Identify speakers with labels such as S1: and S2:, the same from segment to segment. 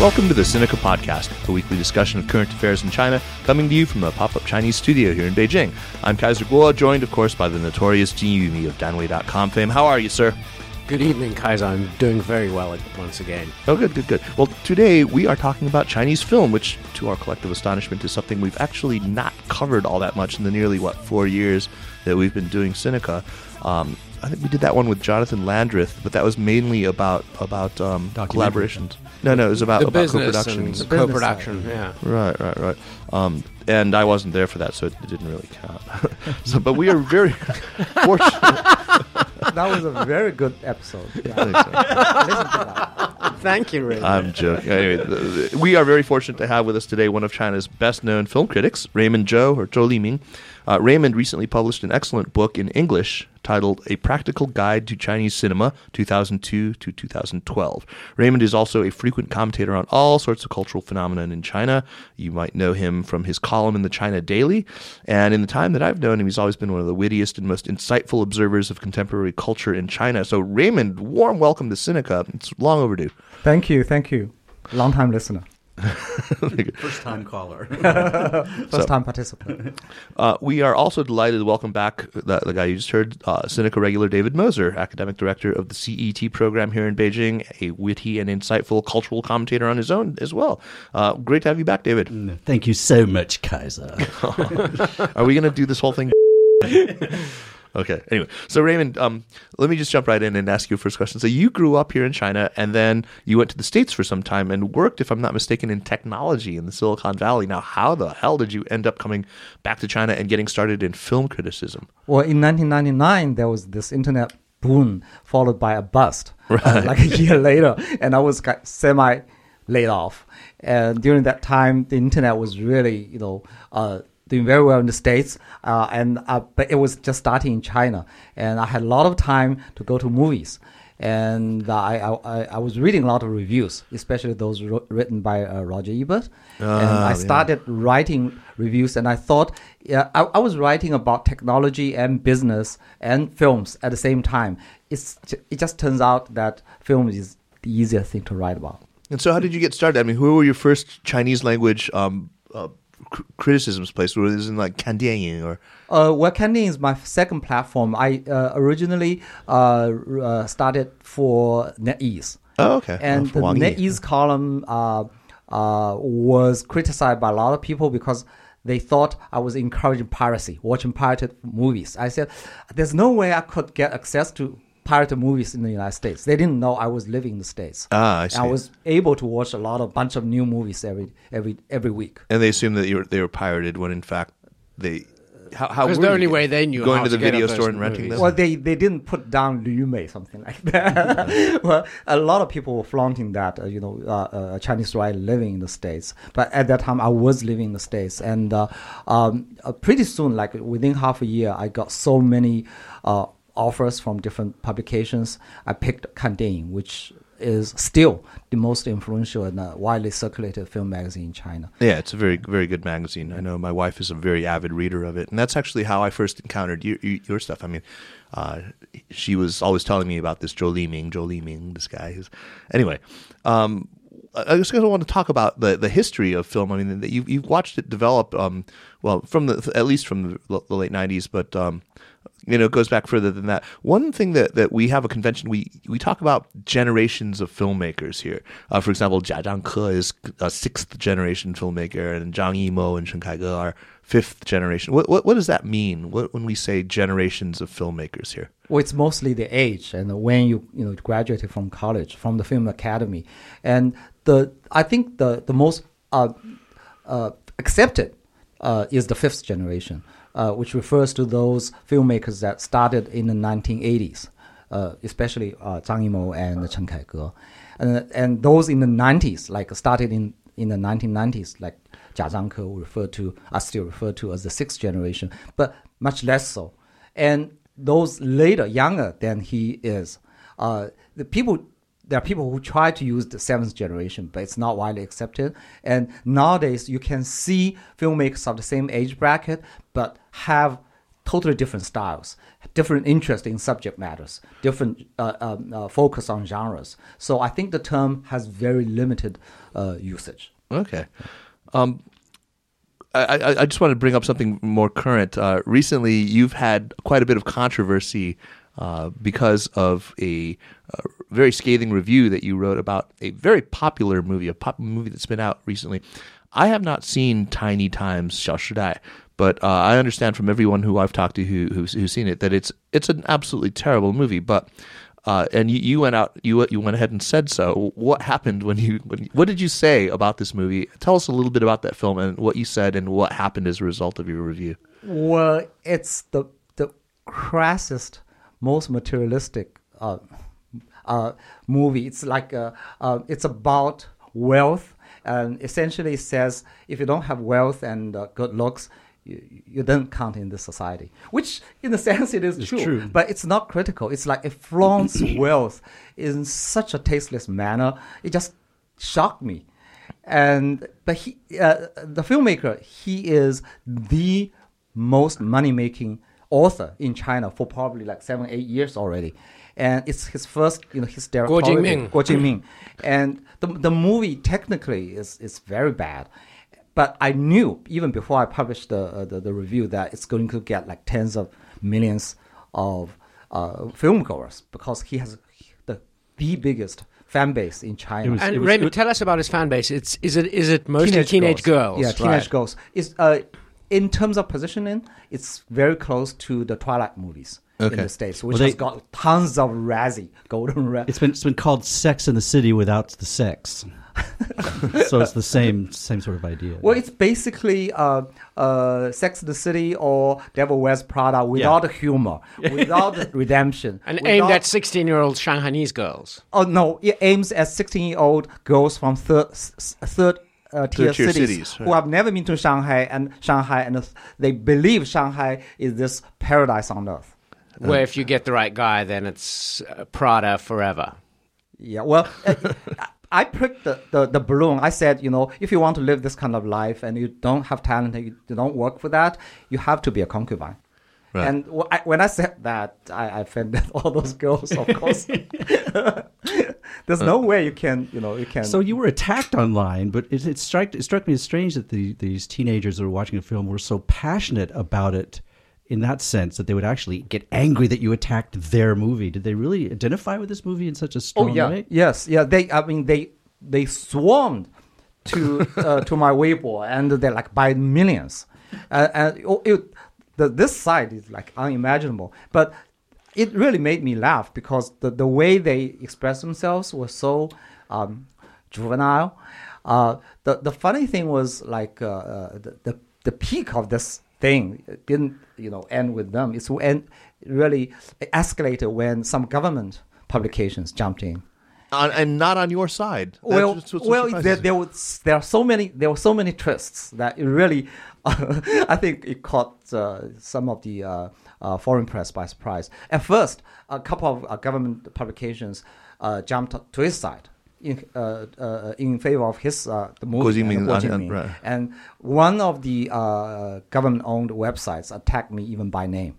S1: Welcome to the Sinica Podcast, a weekly discussion of current affairs in China, coming to you from a pop-up Chinese studio here in Beijing. I'm Kaiser Kuo, joined, of course, by the notorious Jin Yumi of Danwei.com fame. How are you, sir?
S2: Good evening, Kaiser. I'm doing very well once again.
S1: Oh, good, good, good. Well, today we are talking about Chinese film, which, to our collective astonishment, is something we've actually not covered all that much in the nearly, what, four years that we've been doing Sinica. Um, I think we did that one with Jonathan Landreth, but that was mainly about about um, collaborations. No, no, it was about,
S2: The
S1: about co-productions.
S2: co-production, yeah.
S1: Right, right, right. Um, and I wasn't there for that, so it, it didn't really count. so, but we are very fortunate.
S3: that was a very good episode. Yeah.
S1: So.
S3: Listen to that.
S2: Thank you, Ray.
S1: I'm joking. Anyway, th- th- we are very fortunate to have with us today one of China's best known film critics, Raymond Zhou, or Zhou Liming. Uh, Raymond recently published an excellent book in English titled A Practical Guide to Chinese Cinema, 2002 to 2012. Raymond is also a frequent commentator on all sorts of cultural phenomena in China. You might know him from his column in the China Daily. And in the time that I've known him, he's always been one of the wittiest and most insightful observers of contemporary culture in China. So, Raymond, warm welcome to Sinica. It's long overdue.
S3: Thank you, thank you. Long time listener,
S4: First time caller.
S3: first time participant.
S1: Uh, we are also delighted to welcome back the, the guy you just heard, uh, Sinica regular David Moser, academic director of the CET program here in Beijing, a witty and insightful cultural commentator on his own as well. Uh, great to have you back, David.
S4: Thank you so much, Kaiser.
S1: Are we going to do this whole thing? Okay. Anyway, so Raymond, um, let me just jump right in and ask you a first question. So you grew up here in China, and then you went to the states for some time and worked, if I'm not mistaken, in technology in the Silicon Valley. Now, how the hell did you end up coming back to China and getting started in film criticism?
S3: Well, in 1999, there was this internet boom followed by a bust, uh, like a year later, and I was semi laid off. And during that time, the internet was really, you know, uh, doing very well in the states, uh, and uh, but it was just starting in China, and I had a lot of time to go to movies. And I, I I was reading a lot of reviews, especially those ro- written by uh, Roger Ebert. and
S1: Ah,
S3: I
S1: yeah.
S3: started writing reviews, and I thought yeah, I, I was writing about technology and business and films at the same time. It's it just turns out that film is the easier thing to write about.
S1: And so, how did you get started? I mean, who were your first Chinese language um, uh, criticisms placed? Were it in like Kandian or?
S3: Uh, well, Candy is my second platform. I uh, originally uh, uh, started for NetEase.
S1: Oh, okay.
S3: And
S1: Oh,
S3: the. NetEase column uh, uh, was criticized by a lot of people because they thought I was encouraging piracy, watching pirated movies. I said, there's no way I could get access to pirated movies in the United States. They didn't know I was living in the States.
S1: Ah, I
S3: And
S1: see.
S3: I was able to watch a lot of bunch of new movies every every every week.
S1: And they assumed that you were, they were pirated when in fact they. How, how
S2: It was the only way they knew
S1: going
S2: how
S1: to the
S2: to
S1: video store and renting
S2: movies.
S1: them.
S3: Well, they, they didn't put down Liu Mei something like that. well, a lot of people were flaunting that, uh, you know, uh, a Chinese writer living in the States. But at that time, I was living in the States. And uh, um, uh, pretty soon, like within half a year, I got so many uh, offers from different publications. I picked Kanding, which is still the most influential and uh, widely circulated film magazine in China.
S1: Yeah, it's a very very good magazine. I know my wife is a very avid reader of it, and that's actually how I first encountered your, your stuff. I mean, uh, she was always telling me about this Zhou Liming, Zhou Liming, this guy. Who's, anyway, um, I just kind of want to talk about the the history of film. I mean, you've you've watched it develop. Um, well, from the at least from the, the late '90s, but um, you know, it goes back further than that. One thing that, that we have a convention, we, we talk about generations of filmmakers here. Uh, for example, Jia Zhangke is a sixth generation filmmaker, and Zhang Yimou and Chen Kaige are fifth generation. What, what, what does that mean what, when we say generations of filmmakers here?
S3: Well, it's mostly the age and when you you know graduated from college, from the film academy, and the I think the the most uh, uh, accepted uh, is the fifth generation, uh, which refers to those filmmakers that started in the 1980s, uh, especially uh, Zhang Yimou and Chen Kaige, and and those in the 90s, like started in in the 1990s, like Jia Zhangke referred to, are still referred to as the sixth generation, but much less so. And those later, younger than he is, uh, the people, there are people who try to use the seventh generation, but it's not widely accepted. And nowadays, you can see filmmakers of the same age bracket, but have totally different styles, different interest in subject matters, different uh, um, uh, focus on genres. So I think the term has very limited uh, usage.
S1: Okay. Um, I, I, just want to bring up something more current. Uh, recently, you've had quite a bit of controversy uh, because of a, a very scathing review that you wrote about a very popular movie, a pop movie that's been out recently. I have not seen Tiny Times Xiao but uh, I understand from everyone who I've talked to who, who's, who's seen it that it's it's an absolutely terrible movie. But uh, and you, you, went out you you went ahead and said so. What happened when you when, what did you say about this movie? Tell us a little bit about that film and what you said and what happened as a result of your review.
S3: Well, it's the the crassest, most materialistic uh, uh, movie. It's like uh, uh, it's about wealth, and essentially it says if you don't have wealth and uh, good looks. You, you don't count in this society, which in a sense it is true,
S4: true.
S3: but it's not critical. It's like it flaunts wealth in such a tasteless manner. It just shocked me and but he uh, the filmmaker he is the most money making author in China for probably like seven eight years already, and it's his first you know his
S2: Guo Jingming.
S3: Guo Jingming, and the the movie technically is is very bad. But I knew even before I published the, uh, the the review that it's going to get like tens of millions of uh, film goers because he has the the biggest fan base in China.
S4: Was-
S2: And Raymond,
S4: it-
S2: tell us about his fan base. It's is it is it mostly teenage, girls?
S3: Yeah, teenage
S2: right.
S3: girls. It's uh, in terms of positioning, it's very close to the Twilight movies in
S1: Okay.
S3: the states, which
S4: Well, they-
S3: has got tons of Razzie, Golden Razzie.
S4: It's been it's been called Sex in the City without the sex. so it's the same same sort of idea.
S3: Well, it's basically uh, uh, Sex and the City or Devil Wears Prada without the humor, without redemption,
S2: And
S3: without-
S2: aimed at sixteen-year-old Shanghainese girls.
S3: Oh no, it aims at 16-year-old girls from third s- s- third uh, tier
S1: tier
S3: cities,
S1: cities,
S3: who have never been to Shanghai and Shanghai, and they believe Shanghai is this paradise on earth.
S2: Where if you get the right guy, then it's uh, Prada forever.
S3: Yeah, well, uh, I pricked the, the, the balloon. I said, you know, if you want to live this kind of life and you don't have talent and you don't work for that, you have to be a concubine.
S1: Right.
S3: And wh- I, when I said that, I, I offended all those girls, of course. There's no way you can, you know, you can.
S4: So you were attacked online, but it, it struck it struck me as strange that the, these teenagers that were watching the film were so passionate about it in that sense that they would actually get angry that you attacked their movie. Did they really identify with this movie in such a strong oh
S3: yeah,
S4: way?
S3: yes, yeah. They, I mean, they they swarmed to uh, to my Weibo, and they're like by millions. Uh, and oh, it, the, this side is like unimaginable, but it really made me laugh because the, the way they expressed themselves was so um, juvenile. Uh, the the funny thing was like uh, uh, the, the the peak of this thing didn't you know end with them. It's and really escalated when some government publications jumped in.
S1: On, and not on your side.
S3: Well, well, there, there was there are so many there were so many twists that it really, I think it caught uh, some of the uh, uh, foreign press by surprise. At first, a couple of uh, government publications uh, jumped to his side. In, uh, uh, in favor of his uh, the movie,
S1: Guo Jingming,
S3: and Guo Jingming.
S1: right.
S3: and one of the uh, government-owned websites attacked me even by name.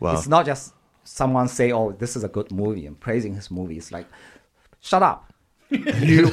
S1: Wow.
S3: It's not just someone say, "Oh, this is a good movie," and praising his movie. It's like, shut up, you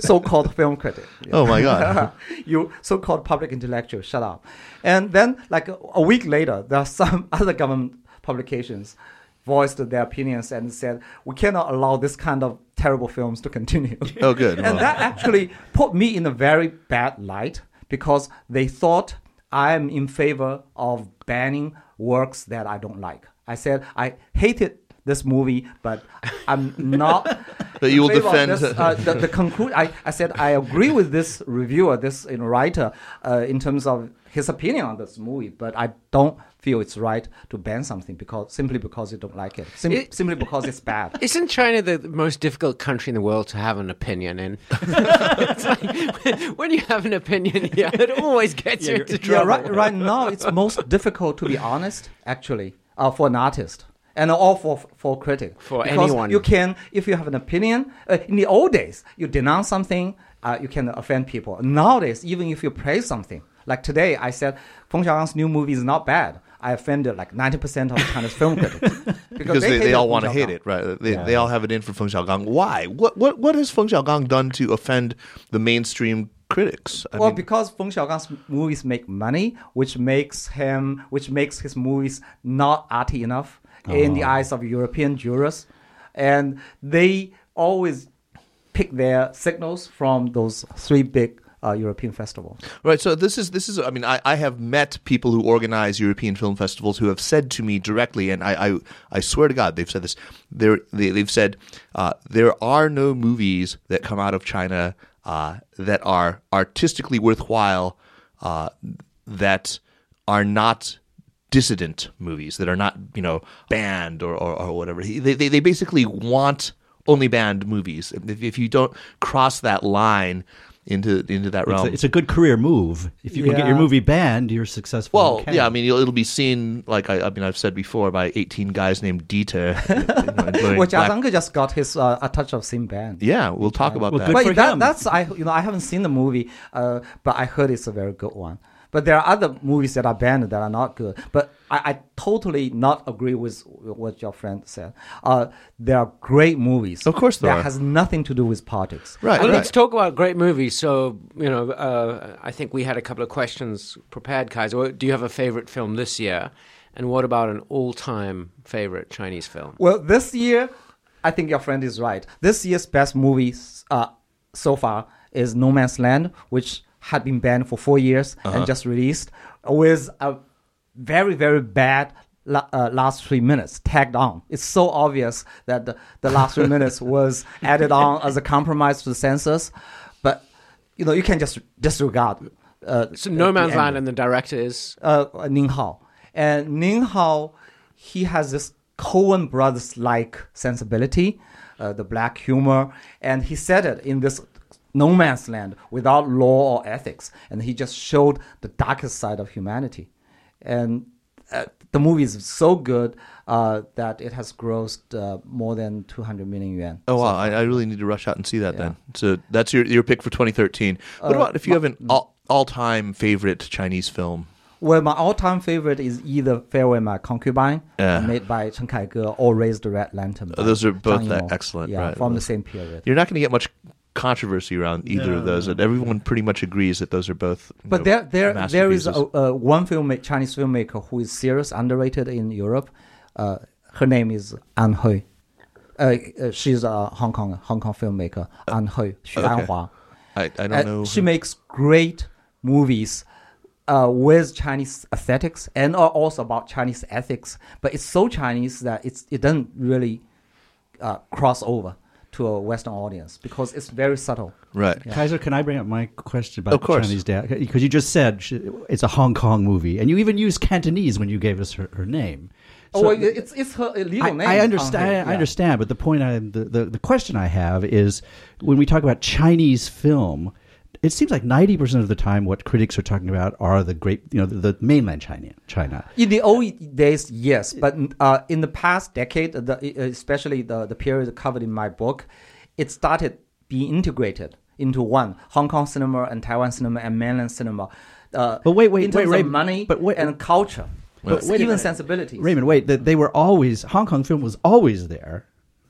S3: so-called film critic.
S1: Oh my God.
S3: you so-called public intellectual, shut up. And then, like a week later, there are some other government publications voiced their opinions and said we cannot allow this kind of terrible films to continue.
S1: Oh, good.
S3: and
S1: Well.
S3: that actually put me in a very bad light because they thought I am in favor of banning works that I don't like. I said I hated this movie, but I'm not.
S1: But you will
S3: in favor of
S1: defend-
S3: this, uh, the, the conclude. I, I said I agree with this reviewer, this you know, writer, uh, in terms of his opinion on this movie, but I don't feel it's right to ban something because simply because you don't like it, Sim-
S2: It-
S3: simply because it's bad.
S2: Isn't China the most difficult country in the world to have an opinion in? it's like when you have an opinion, yeah, it always gets you into
S3: Yeah,
S2: trouble.
S3: right, right now it's most difficult to be honest, actually, uh, for an artist. And all for for critic.
S2: For
S3: because
S2: anyone.
S3: you can, if you have an opinion. Uh, in the old days, you denounce something, uh, you can offend people. Nowadays, even if you praise something, like today, I said Feng Xiaogang's new movie is not bad. I offended like ninety percent of China's film critics
S1: because they, they,
S3: hated
S1: all want to
S3: hate
S1: it, right? They,
S3: Yeah.
S1: they all have it in for Feng Xiaogang. Why? What what what has Feng Xiaogang done to offend the mainstream critics? I
S3: well,
S1: mean,
S3: because Feng Xiaogang's movies make money, which makes him, which makes his movies not arty enough in the oh. eyes of European jurors, and they always pick their signals from those three big uh, European festivals.
S1: Right. So this is this is. I mean, I, I have met people who organize European film festivals who have said to me directly, and I I, I swear to God, they've said this. They're, they they've said uh, there are no movies that come out of China uh, that are artistically worthwhile uh, that are not dissident movies that are not you know banned or or, or whatever. They, they they basically want only banned movies. If, if you don't cross that line into into that
S4: It's
S1: realm,
S4: a, it's a good career move. If you can get your movie banned, you're successful.
S1: well,
S4: in
S1: yeah, I mean, it'll, it'll be seen like I, I mean, I've said before by 18 guys named Dieter. you know, enjoying
S3: Which
S1: black-
S3: Jia Zhangke just got his uh, a touch of Sin banned.
S1: Yeah, we'll talk about
S4: Well,
S1: that.
S4: good
S3: but
S4: for
S3: that,
S4: him.
S3: that's I you know I haven't seen the movie, uh, but I heard it's a very good one. But there are other movies that are banned that are not good. But I, I totally not agree with what your friend said. Uh, there are great movies.
S1: Of course there
S3: that
S1: are.
S3: has nothing to do with politics.
S1: Right,
S2: Well,
S1: right.
S2: let's talk about great movies. So, you know, uh, I think we had a couple of questions prepared, Kaiser. What- Do you have a favorite film this year? And what about an all-time favorite Chinese film?
S3: Well, this year, I think your friend is right. This year's best movie uh, so far is No Man's Land, which had been banned for four years and just released with a very, very bad la- uh, last three minutes tagged on. It's so obvious that the, the last three minutes was added on as a compromise to the censors. But, you know, you can just disregard. Uh,
S2: So, No Man's
S3: ending
S2: Land and the director is
S3: uh, Ning Hao. And Ning Hao, he has this Coen Brothers like sensibility, uh, the black humor, and he said it in this no man's land without law or ethics. And he just showed the darkest side of humanity. And uh, the movie is so good uh, that it has grossed uh, more than 200 million yuan.
S1: Oh wow! I, I really need to rush out and see that
S3: Yeah.
S1: then. So that's your your pick for 2013. What
S3: Uh,
S1: about if you have an all, all-time favorite Chinese film?
S3: Well, my all-time favorite is either "Farewell My Concubine,"
S1: Yeah.
S3: made by Chen Kaige, or "Raise the Red Lantern."
S1: Oh, those are both that excellent,
S3: Yeah,
S1: right.
S3: from the same period.
S1: You're not going to get much controversy around either of those. And everyone pretty much agrees that those are both.
S3: But
S1: know,
S3: there, there, there is a, uh, one film Chinese filmmaker who is serious underrated in Europe. Uh, her name is Ann Hui. Uh, uh, she's a Hong Kong Hong Kong filmmaker. Ann Hui, Xu
S1: Uh, okay.
S3: Anhua.
S1: I, I don't
S3: Uh,
S1: know.
S3: She makes great movies uh, with Chinese aesthetics and are also about Chinese ethics. But it's so Chinese that it's it doesn't really uh, cross over to a Western audience because it's very subtle.
S1: right.
S4: Kaiser, can I bring up my question about
S1: Of course.
S4: Chinese dad? Because you just said it's a Hong Kong movie, and you even used Cantonese when you gave us her, her name.
S3: oh, well, it's it's her legal
S4: I,
S3: name.
S4: I understand.
S3: Ann Hui,
S4: I understand, but the point, I, the, the the question I have is when we talk about Chinese film, it seems like ninety percent of the time, what critics are talking about are the great, you know, the, the mainland China. China.
S3: In the old days, yes, but uh, in the past decade, the, especially the, the period covered in my book, it started being integrated into one Hong Kong cinema and Taiwan cinema and mainland cinema. Uh,
S4: But wait, wait,
S3: in terms
S4: wait,
S3: of money
S4: but wait-
S3: and culture,
S1: But
S3: even sensibilities.
S4: Raymond, wait, that they were always Hong Kong film was always there.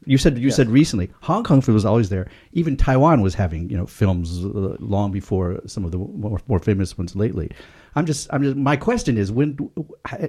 S4: You said you
S3: Yeah.
S4: said recently Hong Kong film was always there. Even Taiwan was having you know films uh, long before some of the more, more famous ones lately. I'm just I'm just my question is when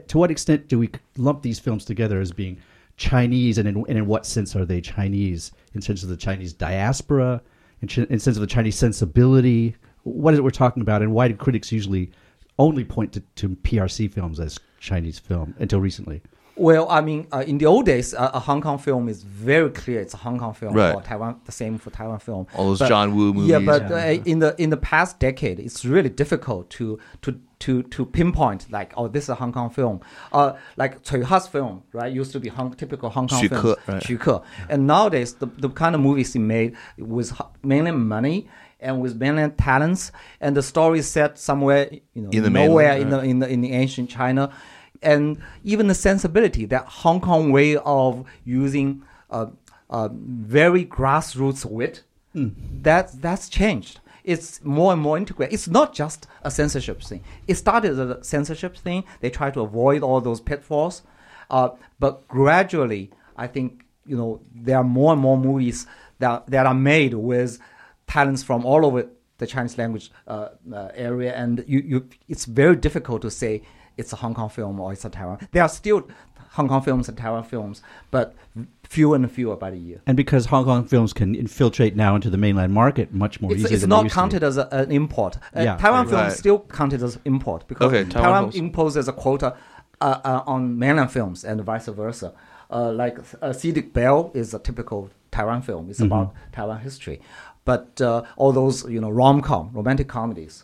S4: to what extent do we lump these films together as being Chinese and in, and in what sense are they Chinese in sense of the Chinese diaspora in, ch- in sense of the Chinese sensibility? What is it we're talking about and why do critics usually only point to, to PRC films as Chinese film until recently?
S3: Well, I mean, uh, in the old days, uh, a Hong Kong film is very clear. It's a Hong Kong film.
S1: Right.
S3: Or Taiwan, the same for Taiwan film.
S1: All those
S3: But-
S1: John Woo movies.
S3: Yeah, but
S4: Yeah.
S3: uh, in the in the past decade, it's really difficult to to to to pinpoint like, oh, this is a Hong Kong film. Uh, like Tsui Hark's film, right? Used to be Hong, typical Hong Kong
S1: Xu
S3: film.
S1: Ke, right.
S3: Xu Ke. And nowadays, the the kind of movies he made with ho- mainly money. And with mainland talents, and the story is set somewhere, you know,
S1: In the
S3: nowhere
S1: mainland,
S3: in the in the in the ancient China, and even the sensibility that Hong Kong way of using uh, uh, very grassroots wit, that that's changed. it's more and more integrated. It's not just a censorship thing. It started as a censorship thing. They try to avoid all those pitfalls, uh, but gradually, I think you know there are more and more movies that that are made with talents from all over the Chinese language uh, uh, area, and you, you it's very difficult to say it's a Hong Kong film or it's a Taiwan. There are still Hong Kong films and Taiwan films, but fewer and fewer by the year.
S4: And because Hong Kong films can infiltrate now into the mainland market much more
S3: It's,
S4: easily
S3: it's
S4: than
S3: not
S4: used to.
S3: counted as a, an import. Uh,
S4: Yeah,
S3: Taiwan
S1: right.
S3: films
S1: Right.
S3: still counted as import because
S1: Okay, Taiwan
S3: Taiwan,
S1: films.
S3: imposes a quota uh, uh, on mainland films and vice versa. Uh, like uh, Seediq Bale is a typical Taiwan film. It's about Taiwan history, but uh, all those you know rom com, romantic comedies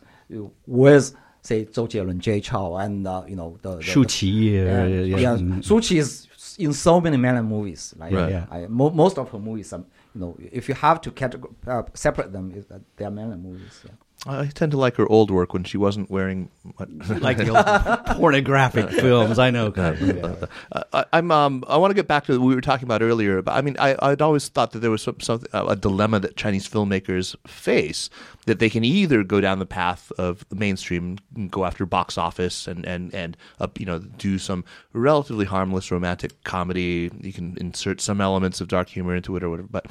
S3: with say Zhou Jielun, Jay Chou, and uh, you know the, the
S4: Shu Qi, uh,
S3: yeah,
S4: yeah,
S3: yeah.
S4: mm.
S3: Shu Qi is in so many mainland movies. Like,
S1: Right.
S4: Yeah.
S3: I, mo- most of her movies, are, you know, if you have to categor- uh, separate them, is that they are mainland movies. Yeah.
S1: I tend to like her old work when she wasn't wearing.
S4: Like the old pornographic films. I know.
S1: Uh, uh, I, I'm. Um, I want to get back to what we were talking about earlier. But I mean, I, I'd always thought that there was some, something a dilemma that Chinese filmmakers face that they can either go down the path of mainstream, and go after box office, and and and uh, you know do some relatively harmless romantic comedy. You can insert some elements of dark humor into it or whatever, but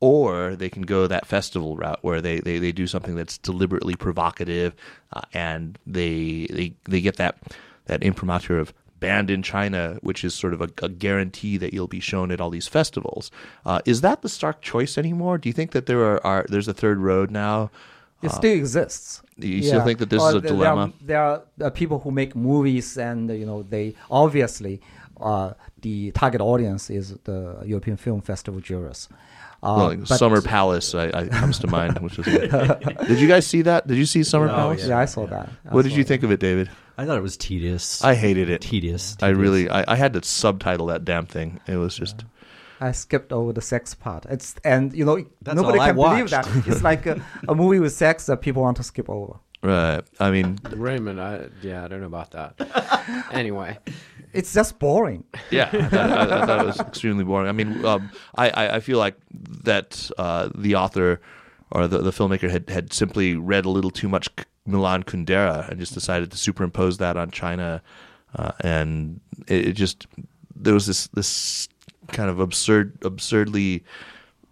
S1: or they can go that festival route where they, they, they do something that's deliberately provocative uh, and they, they they get that that imprimatur of banned in China, which is sort of a, a guarantee that you'll be shown at all these festivals. Uh, is that the stark choice anymore? Do you think that there are, are there's a third road now?
S3: It still exists.
S1: you still think that this
S3: Or
S1: is a
S3: there-
S1: dilemma?
S3: There are, there are uh, people who make movies, and you know, they obviously uh, the target audience is the European Film Festival jurors. Uh,
S1: Well, like Summer Palace I, I comes to mind, which was. did you guys see that? Did you see Summer
S4: Oh,
S1: Palace?
S3: Yeah, I saw that. I
S1: What did
S3: saw
S1: you
S3: that.
S1: think of it, David?
S4: I thought it was tedious.
S1: I hated it.
S4: tedious.
S1: I really, I, I had to subtitle that damn thing. It was just.
S3: I skipped over the sex part. It's and you know
S4: That's
S3: nobody can believe that it's like a, a movie with sex that people want to skip over.
S1: Right. I mean,
S2: Raymond, I, yeah, I don't know about that. anyway,
S3: It's just boring.
S1: yeah, I, thought- I, I thought it was extremely boring. I mean, um, I, I, I feel like that uh, the author or the, the filmmaker had, had simply read a little too much Milan Kundera and just decided to superimpose that on China, uh, and it, it just there was this this kind of absurd, absurdly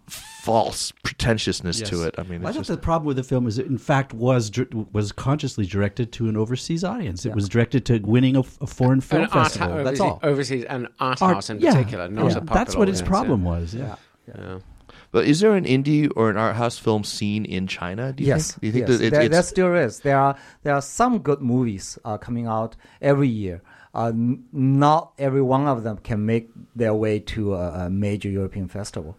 S1: false pretentiousness to it. I mean,
S4: I think
S1: just,
S4: the problem with the film is it in fact was was consciously directed to an overseas audience. It
S3: Yeah.
S4: was directed to winning a foreign film
S2: An
S4: festival.
S2: hou-
S4: That's
S2: overseas,
S4: all.
S2: overseas and art,
S4: Art-
S2: house in
S4: yeah,
S2: particular, not
S4: yeah.
S2: a popular
S4: That's what its problem
S2: yeah.
S4: was. Yeah.
S2: Yeah.
S1: but is there an indie or an art house film scene in China? Do you
S3: yes,
S1: think? Do you think
S3: yes.
S1: that it,
S3: there, there still is. There are there are some good movies uh, coming out every year. Uh, not every one of them can make their way to a, a major European festival,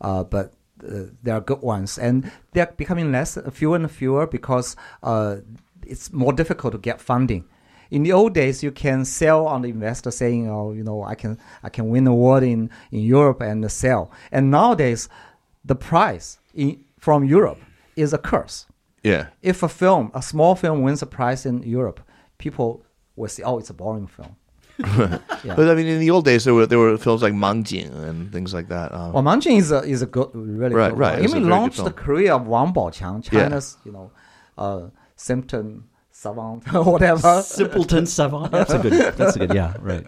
S3: uh, but uh, there are good ones, and they're becoming less, fewer and fewer because uh, it's more difficult to get funding. In the old days, you can sell on the investor saying, "Oh, you know, I can I can win an award in, in Europe and sell." And nowadays, the prize in, from Europe is a curse.
S1: yeah.
S3: If a film, a small film, wins a prize in Europe, people will say, "Oh, it's a boring film." yeah.
S1: But I mean, in the old days, there were there were films like Mangjing and things like that. Um,
S3: Well, Mangjing is a is a good, really
S1: Right,
S3: good
S1: right,
S3: Film.
S1: it's a
S3: Even launched the career of Wang Baoqiang,
S1: Yeah.
S3: China's you know, uh, symptom savant, or whatever.
S4: Simpleton savant. That's a good. That's a good. Yeah. Right.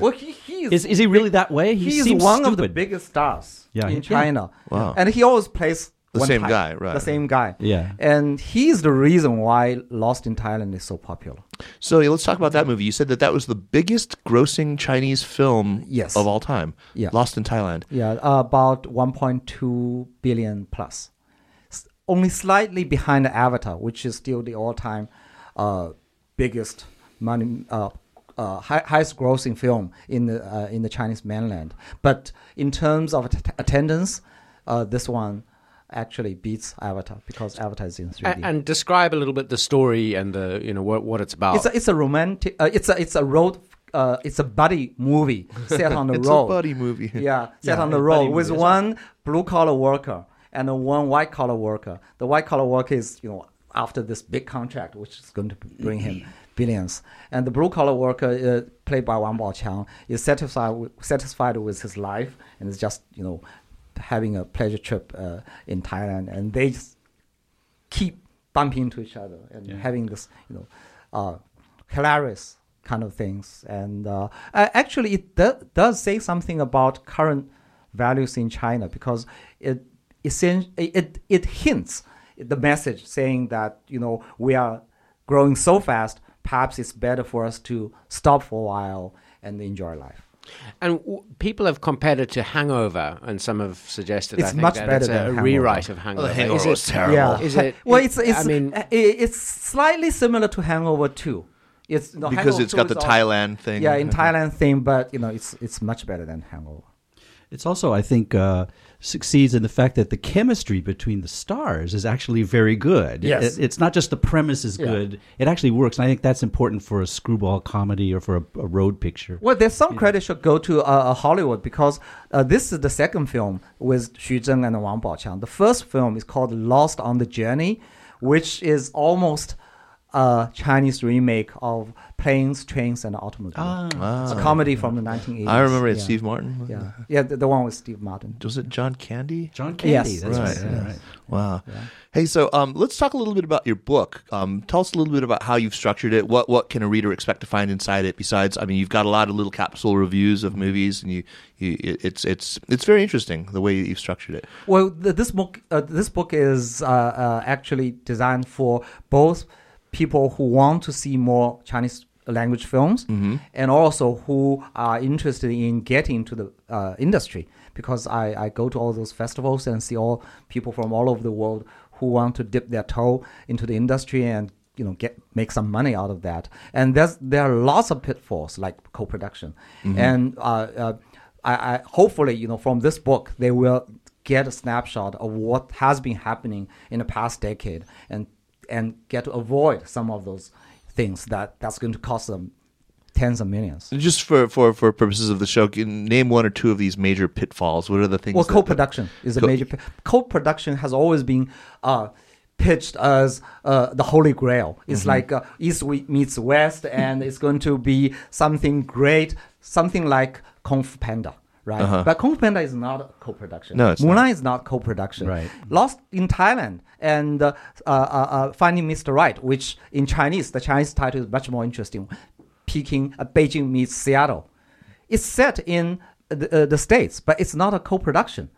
S3: well, he, he is
S4: Is is he really that way? He,
S3: he is
S4: seems
S3: one of the biggest stars
S4: Yeah,
S3: in
S4: yeah.
S3: China.
S1: Wow.
S3: And he always plays
S1: The same
S3: type,
S1: guy, right.
S3: The same guy.
S4: Yeah.
S3: And he's the reason why Lost in Thailand is so popular.
S1: so yeah, let's talk about that movie. You said that that was the biggest grossing Chinese film
S3: Yes.
S1: of all time.
S3: Yeah.
S1: Lost in Thailand.
S3: Yeah, uh, about 1.2 billion plus. S- only slightly behind Avatar, which is still the all-time uh, biggest money, uh, uh, high, highest grossing film in the uh, in the Chinese mainland. But in terms of att- attendance, uh, this one actually beats Avatar because Avatar is in 3D.
S2: And, and describe a little bit the story and the you know what what it's about.
S3: it's a, it's a romantic. Uh, it's a it's a road. Uh, it's a buddy movie set on the
S1: It's
S3: road.
S1: It's a buddy movie.
S3: Yeah, set
S4: Yeah,
S3: on the
S4: a
S3: road with
S4: movie,
S3: one blue collar worker and one white collar worker. The white collar worker is, you know, after this big contract, which is going to bring him billions, and the blue collar worker, uh, played by Wang Baoqiang, is satisfied with, satisfied with his life and is just, you know, having a pleasure trip uh, in Thailand, and they just keep bumping into each other and
S4: Yeah.
S3: having this, you know, uh, hilarious kind of things. And uh, actually, it do- does say something about current values in China because it essen- it it hints the message saying that you know we are growing so fast. Perhaps it's better for us to stop for a while and enjoy life.
S2: And w- people have compared it to Hangover, and some have suggested
S3: It's
S2: I think
S3: much
S2: that
S3: better
S2: it's
S3: than
S2: a
S3: Hangover.
S2: rewrite of Hangover.
S1: The Hangover
S2: Is it-
S1: was terrible.
S3: Yeah.
S2: Is it?
S3: well, it's it's
S2: I mean,
S3: uh, it's slightly similar to Hangover 2. It's no,
S1: because
S3: Hangover
S1: it's
S3: 2
S1: got the
S3: is all-
S1: Thailand thing.
S3: Yeah, in Thailand thing, but you know, it's it's much better than Hangover.
S4: It's also, I think, uh, succeeds in the fact that the chemistry between the stars is actually very good.
S3: Yes.
S4: It- it's not just the premise is
S3: Yeah.
S4: good; it actually works, and I think that's important for a screwball comedy or for a, a road picture.
S3: Well, there's some credit should go to uh, uh, Hollywood because uh, this is the second film with Xu Zheng and Wang Baoqiang. The first film is called Lost on the Journey, which is almost a Chinese remake of Planes, Trains, and Automobiles.
S1: Ah.
S3: a comedy from the 1980s.
S1: I remember it.
S3: Yeah.
S1: Steve Martin.
S3: Yeah, yeah, the, the one with Steve Martin.
S1: Was it John Candy?
S4: John Candy,
S3: Yes.
S4: that's
S1: Right,
S4: right. yeah,
S3: yes.
S4: right.
S1: Wow. Hey, so um, let's talk a little bit about your book. Um, tell us a little bit about how you've structured it. What what can a reader expect to find inside it? Besides, I mean, you've got a lot of little capsule reviews of movies, and you, you it's it's it's very interesting the way you've structured it.
S3: Well, th this book, uh, this book is uh, uh, actually designed for both people who want to see more Chinese language films and also who are interested in getting into the uh, industry. Because I, I go to all those festivals and see all people from all over the world who want to dip their toe into the industry and you know get make some money out of that. And there's there are lots of pitfalls like co-production, and uh, uh, I, I hopefully you know from this book they will get a snapshot of what has been happening in the past decade and and get to avoid some of those things that that's going to cost them tens of millions.
S1: Just for, for, for purposes of the show, can name one or two of these major pitfalls. What are the things?
S3: Well, co-production is a
S1: Co-
S3: major. pi- Co-production has always been uh, pitched as uh, the holy grail. It's
S1: Mm-hmm.
S3: like uh, East meets West, and it's going to be something great, something like Kung Fu Panda. Right,
S1: Uh-huh.
S3: but Kung Fu Panda is not a co-production.
S1: No, it's
S3: Mulan
S1: not.
S3: is not co-production.
S4: Right.
S3: Lost in Thailand and uh, uh, uh, uh, Finding Mr. Right, which in Chinese, the Chinese title is much more interesting. Peking, uh, Beijing meets Seattle. It's set in the, uh, the states, but it's not a co-production.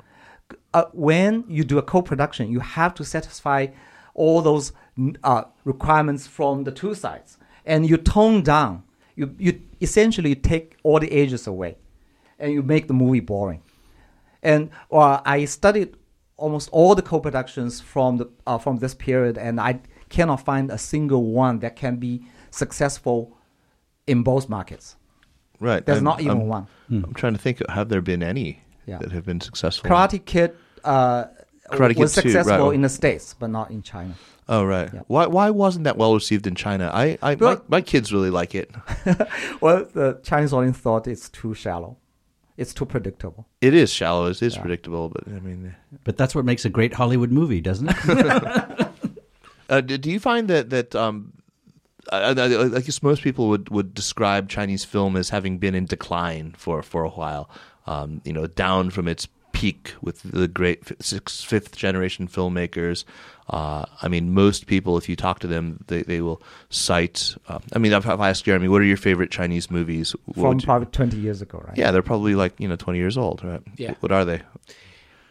S3: Uh, when you do a co-production, you have to satisfy all those requirements from the two sides, and you tone down. You you essentially take all the edges away, and you make the movie boring. And uh, I studied almost all the co-productions from the uh, from this period, and I cannot find a single one that can be successful in both markets.
S1: right.
S3: There's
S1: I'm-
S3: not even
S1: I'm-
S3: one.
S1: I'm trying to think. Have there been any
S3: Yeah.
S1: that have been successful?
S3: Karate Kid uh,
S1: Karate
S3: was
S1: Kid 2,
S3: successful
S1: right.
S3: in the states, but not in China.
S1: Oh right.
S3: Yeah.
S1: Why why wasn't that well received in China? I, I my, my kids really like it.
S3: Well, the Chinese audience thought it's too shallow. It's too predictable.
S1: It is shallow. It is
S3: Yeah.
S1: predictable, but I mean,
S4: But that's what makes a great Hollywood movie, doesn't it?
S1: uh, do, do you find that that um, I, I, I guess most people would, would describe Chinese film as having been in decline for for a while. Um, you know, down from its peak with the great sixth, fifth generation filmmakers. Uh, I mean, most people, if you talk to them, they, they will cite. Uh, I mean, if, if I ask Jeremy, what are your favorite Chinese movies? What
S3: From
S1: you-
S3: probably 20 years ago, right?
S1: yeah, they're probably like you know twenty years old, right?
S2: Yeah.
S1: What are they?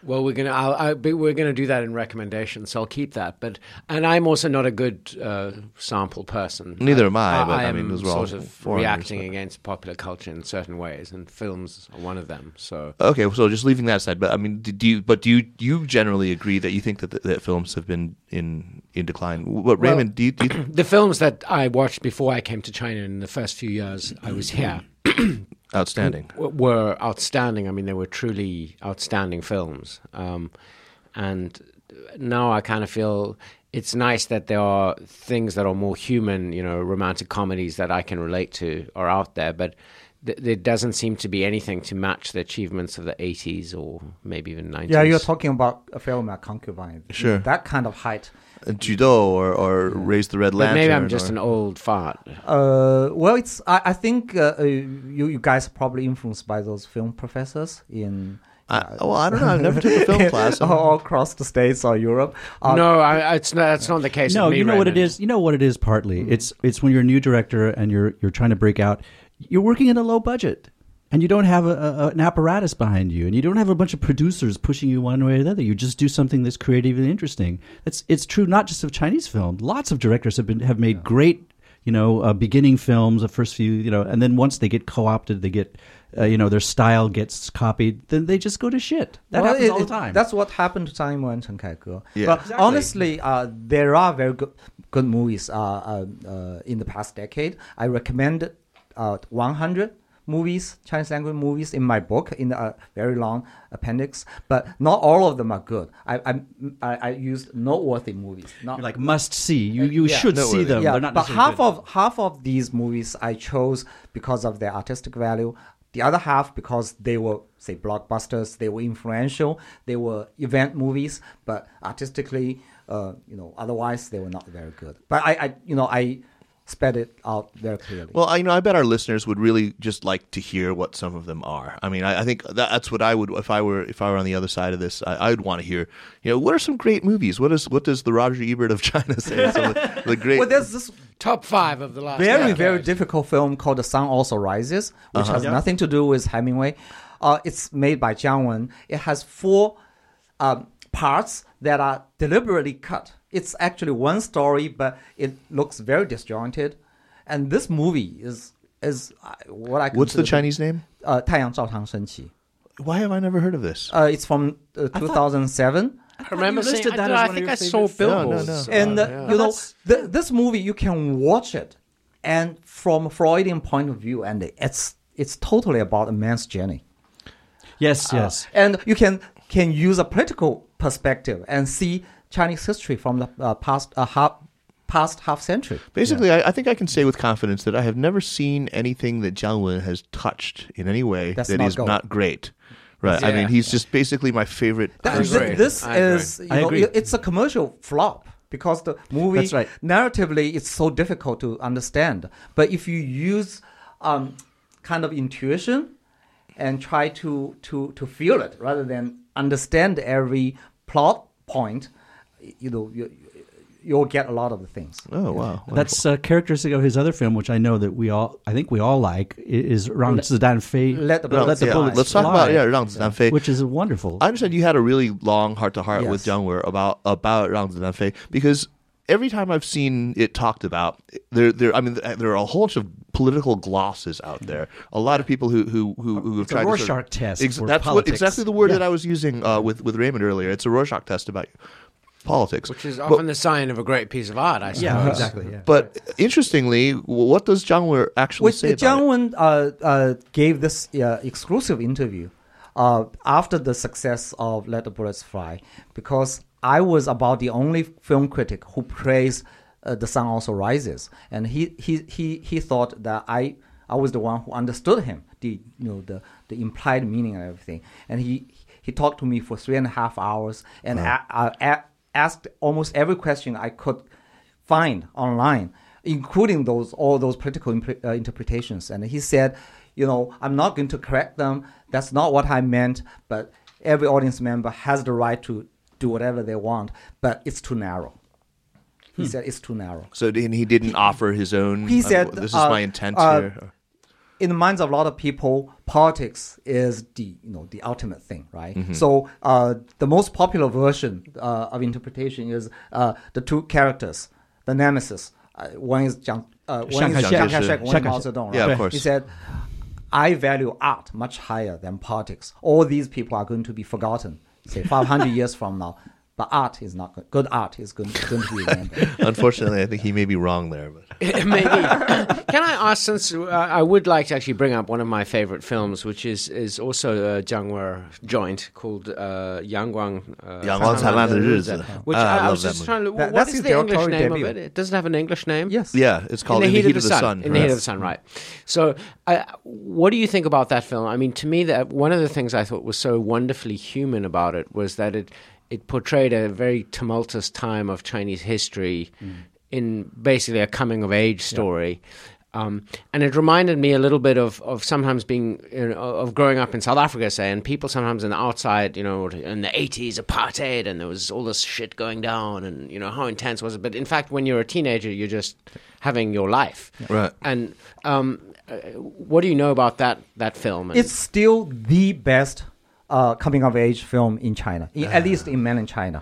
S2: Well, we're gonna I'll, I'll be, we're gonna do that in recommendations, so I'll keep that. But and I'm also not a good uh, sample person.
S1: Neither am I, but, I
S2: am
S1: mean, all
S2: sort of reacting
S1: but-
S2: against popular culture in certain ways, and films are one of them. So
S1: Okay, so just leaving that aside, but I mean, do you? But do you? You generally agree that you think that that films have been in in decline? What
S2: Well-
S1: Raymond? Do you? Do you
S2: the films that I watched before I came to China in the first few years I was here
S1: outstanding.
S2: w- were outstanding. I mean, they were truly outstanding films. Um, and now I kind of feel it's nice that there are things that are more human, you know, romantic comedies that I can relate to are out there, but th- there doesn't seem to be anything to match the achievements of the 80s or maybe even 90s.
S3: Yeah, you're talking about a film like Concubine.
S1: Sure.
S3: That kind of height.
S1: Uh, Ju Dou or or raise the red
S2: But
S1: lantern.
S2: maybe I'm just
S1: or-
S2: an old fart.
S3: Uh, well, it's. I, I think uh, uh, you you guys are probably influenced by those film professors in
S1: I, well, I don't know. I've never took a film class.
S3: all across the states or Europe. Uh,
S2: no, I, it's not. That's not the case.
S4: No,
S2: me,
S4: you know what it
S2: Raymond.
S4: You know what it is. Partly, it's it's when you're a new director and you're you're trying to break out. You're working at a low budget, and you don't have a, a, an apparatus behind you, and you don't have a bunch of producers pushing you one way or the other. You just do something that's creative and interesting. It's it's true not just of Chinese film. Lots of directors have been have made great. You know, uh, beginning films, the first few, you know, and then once they get co-opted, they get, uh, you know, their style gets copied, then they just go to shit. That
S3: Well,
S4: happens
S3: it-
S4: all the
S3: it-
S4: time.
S3: That's what happened to Zhang Yimou and Chen Kaige.
S1: Yeah.
S3: But
S4: Exactly.
S3: honestly, uh, there are very good good movies uh, uh, uh, in the past decade. I recommend uh, 100 movies, Chinese language movies, in my book in the uh, very long appendix. But not all of them are good. I I, I, used noteworthy movies. Not
S4: You're like must see. You you
S3: Yeah.
S4: should see them.
S3: yeah,
S4: not
S3: but half
S4: good.
S3: of half of these movies I chose because of their artistic value. The other half because they were say blockbusters, they were influential, they were event movies, but artistically, uh, you know, otherwise they were not very good. But I, I you know, I sped it out very clearly.
S1: Well, I, you know, I bet our listeners would really just like to hear what some of them are. I mean, I, I think that, that's what I would if I were if I were on the other side of this. I, I would want to hear, you know, what are some great movies? What is what does the Roger Ebert of China say? Some of the, the great.
S3: well, there's this
S2: Top five of the last.
S3: very
S2: decade.
S3: very difficult film called The Sun Also Rises, which has
S4: Yeah.
S3: nothing to do with Hemingway. Uh, it's made by Jiang Wen. It has four um, parts that are deliberately cut It's actually one story, but it looks very disjointed. And this movie is is uh, what I
S1: What's the
S3: consider
S1: Chinese name?
S3: Uh, 太阳照常升起.
S1: Why have I never heard of this?
S3: Uh, it's from uh, 2007.
S2: I remember
S4: you
S2: seeing.
S4: listed
S2: I,
S4: that
S2: don't know,
S4: as
S2: I
S4: one of
S2: think
S4: your
S2: I saw
S4: favorite films.
S2: billboards.
S1: No, no,
S3: and uh,
S2: yeah.
S3: you know
S4: That's-
S3: th- this movie you can watch it and from a freudian point of view and it's it's totally about a man's journey
S4: Yes, yes.
S3: and you can can use a political perspective and see chinese history from the uh, past uh, half past half century
S1: Basically, I, I think I can say with confidence that I have never seen anything that Jiang Wen has touched in any way
S3: That's
S1: that
S3: not
S1: is
S3: good.
S1: not great. Right. I mean, he's just basically my favorite.
S3: That-
S2: I
S3: th- this
S2: I agree.
S3: is you
S4: I
S3: know,
S4: agree.
S3: it's a commercial flop because the movie
S4: right.
S3: narratively it's so difficult to understand but if you use um, kind of intuition and try to to to feel it rather than understand every plot point you know you, you'll get a lot of the things
S1: Oh wow,
S4: That's uh, characteristic of his other film, which I know that we all, I think we all like, is Rang Zidan Fei.
S3: Let the
S1: Well,
S3: bullets
S1: yeah,
S3: fly.
S1: let's talk
S4: Fly.
S1: about yeah, Rang Zidan Fei.
S4: which is wonderful.
S1: I understand you had a really long heart to heart with
S3: Yes.
S1: Jiang Wen about about Rang Zidan Fei because every time I've seen it talked about, there there I mean there are a whole bunch of political glosses out there. A lot of people who who who, who have
S4: It's a
S1: tried to sort of-
S4: Rorschach test for
S1: that's what exactly the word
S4: Yeah.
S1: that I was using uh, with with Raymond earlier. It's a Rorschach test about politics,
S2: Which is
S1: But-
S2: often the sign of a great piece of art, I suppose.
S4: yeah, exactly. Yeah.
S1: But interestingly, what does Jiang Wen actually
S3: Which
S1: say about
S3: Jiang? Wen uh, uh, gave this uh, exclusive interview uh, after the success of Let the Bullets Fly, because I was about the only film critic who praised uh, The Sun Also Rises, and he, he, he, he thought that I I was the one who understood him, the you know the, the implied meaning and everything, and he he talked to me for three and a half hours and a- a- a- asked almost every question I could find online, including those all those political impre- uh, interpretations. And he said, you know, I'm not going to correct them. That's not what I meant. But every audience member has the right to do whatever they want. But it's too narrow. He said it's too narrow.
S1: So and he didn't offer his own.
S3: He
S1: uh,
S3: said,
S1: "This is
S3: uh,
S1: my intent
S3: uh,
S1: here."
S3: In the minds of a lot of people, politics is the you know the ultimate thing, right? So uh, the most popular version uh, of interpretation is uh, the two characters, the nemesis. Uh, one is Jiang, uh, one is
S4: Chiang
S1: Kai-shek.
S3: One is Mao. Zedong.
S1: Yeah,
S3: right?
S1: of course.
S3: He said, "I value art much higher than politics. All these people are going to be forgotten, say 500 years from now." But art is not good. Good art is good, to.
S1: Unfortunately, I think he may be wrong there. But
S2: maybe can I ask? Since uh, I would like to actually bring up one of my favorite films, which is is also a Jiang Wen joint called uh, Yangguang uh,
S1: Yangguang
S2: Which
S1: ah, I,
S2: I, was just trying to.
S3: That,
S2: what is the English name
S3: debut.
S2: of it? It doesn't have an English name.
S3: Yes.
S1: Yeah, it's called
S2: In the, In the Heat, Heat, of, the, Sun.
S1: sun.
S2: In right. the Heat of the Sun, right? So, uh, what do you think about that film? I mean, to me, that one of the things I thought was so wonderfully human about it was that it it portrayed a very tumultuous time of Chinese history in basically a coming of age story. Um, and it reminded me a little bit of, of sometimes being, you know, of growing up in South Africa, say, and people sometimes in the outside, you know, in the 80s, apartheid, and there was all this shit going down, and, you know, how intense was it? But in fact, when you're a teenager, you're just having your life.
S1: Right.
S2: And um, uh, what do you know about that, that film? And,
S3: It's still the best uh, coming of age film in China, in, at least in mainland China.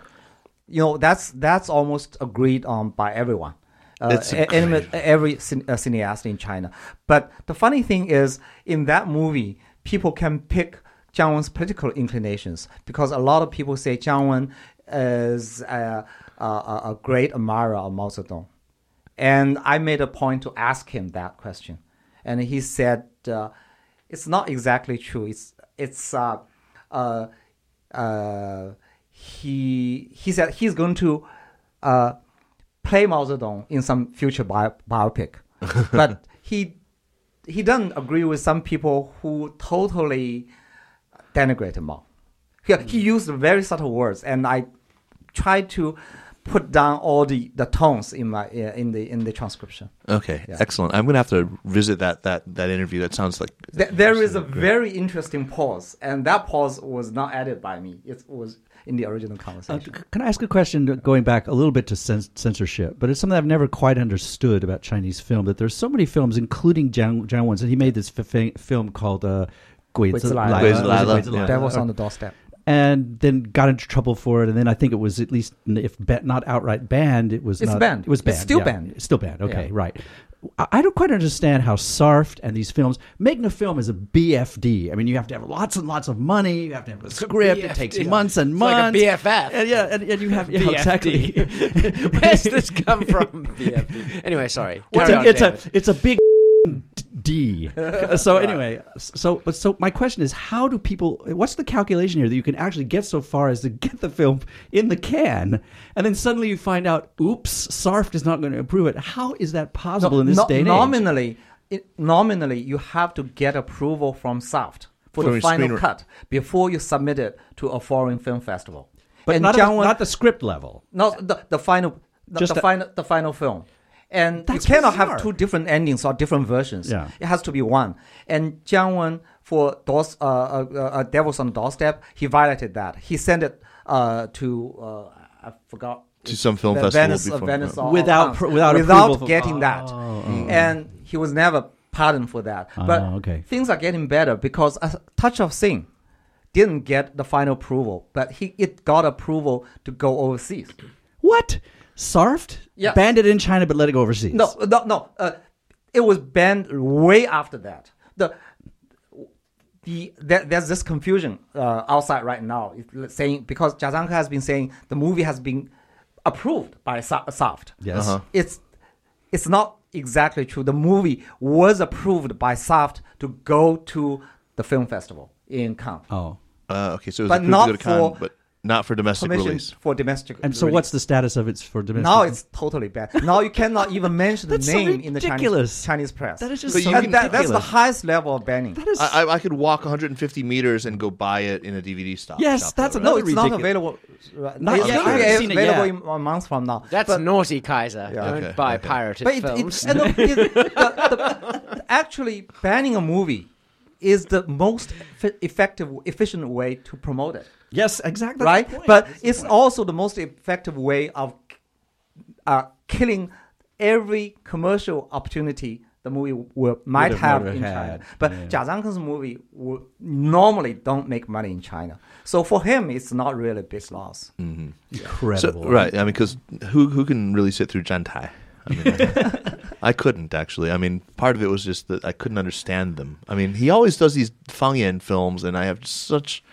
S3: You know, that's that's almost agreed on by everyone. Uh,
S1: It's
S3: a- anima- every cin- uh, cineast in China. But the funny thing is, in that movie, people can pick Jiang Wen's political inclinations because a lot of people say Jiang Wen is a, a, a a great admirer of Mao Zedong. And I made a point to ask him that question. And he said, uh, it's not exactly true. It's, it's, uh, uh, uh, he, he said he's going to uh, play Mao Zedong in some future bio- biopic. but he, he doesn't agree with some people who totally denigrate Mao. He, he used very subtle words, and I tried to put down all the, the tones in my uh, in the in the transcription.
S1: Okay,
S3: Yeah.
S1: excellent. I'm gonna have to visit that that that interview. That sounds like
S3: Th- there is a very interesting pause, and that pause was not added by me. It was in the original
S4: Uh,
S3: conversation.
S4: c- can I ask a question going back a little bit to cens- censorship? But it's something I've never quite understood about Chinese film. That there's so many films, including Jiang, Jiang Wen's, and he made this f- fi- film called uh, Gui
S3: Gui
S4: Zi
S3: Zi Lai.
S4: Lai.
S1: Gui
S4: Was
S1: Zi
S4: it
S1: Lai,
S4: Gui Zi
S1: yeah.
S4: Lai?
S3: Devil's on the doorstep.
S4: And then got into trouble for it. And then I think it was at least if ba- not outright banned, it was
S3: It's
S4: not,
S3: banned.
S4: It was
S3: It's
S4: banned.
S3: still
S4: yeah.
S3: banned.
S4: It's still banned. Okay,
S3: Yeah.
S4: right. I don't quite understand how SARFT and these films making a film is a BFD. I mean, you have to have lots and lots of money. You have to have a script. It takes months and
S2: It's like a
S4: months.
S2: BFF.
S4: And yeah, and, and you have yeah,
S2: BFD.
S4: exactly.
S2: Where's this come from? BFD. Anyway, sorry.
S4: It's a,
S2: on,
S4: it's a it's a big D. So anyway, so but so my question is, how do people? What's the calculation here that you can actually get so far as to get the film in the can, and then suddenly you find out, oops, SARFT is not going to approve it. How is that possible in this
S3: No-
S4: day and age?
S3: nominally, it, nominally, you have to get approval from SARFT for
S1: For
S3: the final
S1: screener-
S3: cut before you submit it to a foreign film festival.
S4: but
S3: and
S4: not,
S3: Jiang
S4: the,
S3: Wen-
S4: not the script level.
S3: No, the, the final, the,
S4: Just
S3: the
S4: the-
S3: final, the final film. And
S4: That's
S3: you cannot
S4: bizarre.
S3: have two different endings or different versions.
S4: Yeah.
S3: It has to be one. And Jiang Wen for Doors, uh, uh, uh, Devils on the Doorstep, he violated that. He sent it uh, to uh, I forgot
S1: To some film festival
S3: Venice, uh,
S1: before-
S3: Venice or- or
S4: Without pr- without
S3: without
S4: approval from-
S3: getting that,
S4: Oh,
S3: and he was never pardoned for that. But
S4: Oh, okay.
S3: things are getting better because a Touch of Sin didn't get the final approval, but he it got approval to go overseas.
S4: What? SARFT
S3: Yes.
S4: banned it in China, but let it go overseas.
S3: No, no, no. Uh, it was banned way after that. The the there, there's this confusion uh, outside right now, It's saying because Jia Zhangke has been saying the movie has been approved by Sa- SARFT.
S4: Yes.
S1: Uh-huh.
S3: It's it's not exactly true. The movie was approved by SARFT to go to the film festival in Cannes.
S4: Oh.
S1: Uh, okay, so it was
S3: But
S1: approved
S3: not
S1: to go to Cannes,
S3: for
S1: but not for domestic
S3: Permission
S1: release.
S3: for domestic.
S4: And so,
S3: release.
S4: what's the status of it for domestic?
S3: Now it's totally bad. Now you cannot even mention the
S4: That's so
S3: name in the
S4: ridiculous.
S3: Chinese, Chinese press.
S4: That is just
S1: But
S4: so
S1: you can-
S3: that, that's the
S4: ridiculous.
S3: highest level of banning.
S4: That is
S1: I, I, I could walk 150 meters and go buy it in a DVD stop.
S4: Yes,
S1: shop,
S4: that's
S1: though,
S3: no,
S1: right?
S3: it's not
S4: ridiculous.
S3: available. Right.
S4: Not
S3: it's
S4: yet.
S3: going to
S4: haven't seen it
S3: available
S4: yet.
S3: in a month from now.
S2: That's
S3: but,
S2: naughty, Kaiser.
S3: Yeah.
S2: Don't
S1: Okay,
S2: buy
S1: okay.
S2: pirated
S3: but it,
S2: films.
S3: it, and the, it- the- the- actually banning a movie is the most effi- effective, efficient way to promote it.
S4: yes, exactly.
S3: right?
S4: Point.
S3: But
S4: That's
S3: it's
S4: point.
S3: also the most effective way of uh, killing every commercial opportunity the movie will, might
S4: have
S3: have in
S4: had,
S3: China. But
S4: yeah.
S3: Jia Zhangke's movie will normally don't make money in China. So for him, it's not really a big loss.
S1: So,
S4: incredible.
S1: right, I mean, because who who can really sit through Zhantai? I, mean, I, I couldn't actually. I mean, part of it was just that I couldn't understand them. I mean, he always does these Fangyan films, and I have such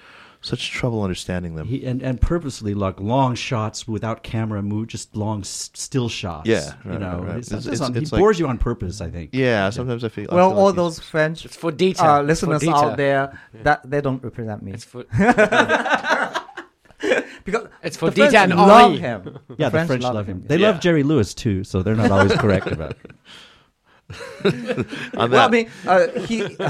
S1: such trouble understanding them.
S4: He, and and purposely like long shots without camera move, just long s- still shots.
S1: Yeah,
S4: you know,
S1: right, right.
S4: It's,
S1: It's-
S4: it's
S1: it's-
S4: on,
S1: it's
S4: he
S1: like-
S4: bores you on purpose. I think.
S1: yeah, sometimes I feel. I
S3: well,
S1: feel
S3: all
S1: like
S3: those French
S2: it's for detail,
S3: uh, listeners
S2: for
S3: out
S2: Dieter.
S3: there, that they don't represent me
S2: It's for,
S3: because
S2: it's for
S3: the French
S2: Dieter and
S3: love
S2: Henri.
S3: him.
S4: Yeah, the French, love him. They
S1: Yeah.
S4: love Jerry Lewis too, so they're not always correct about it.
S3: Well, I mean, uh, he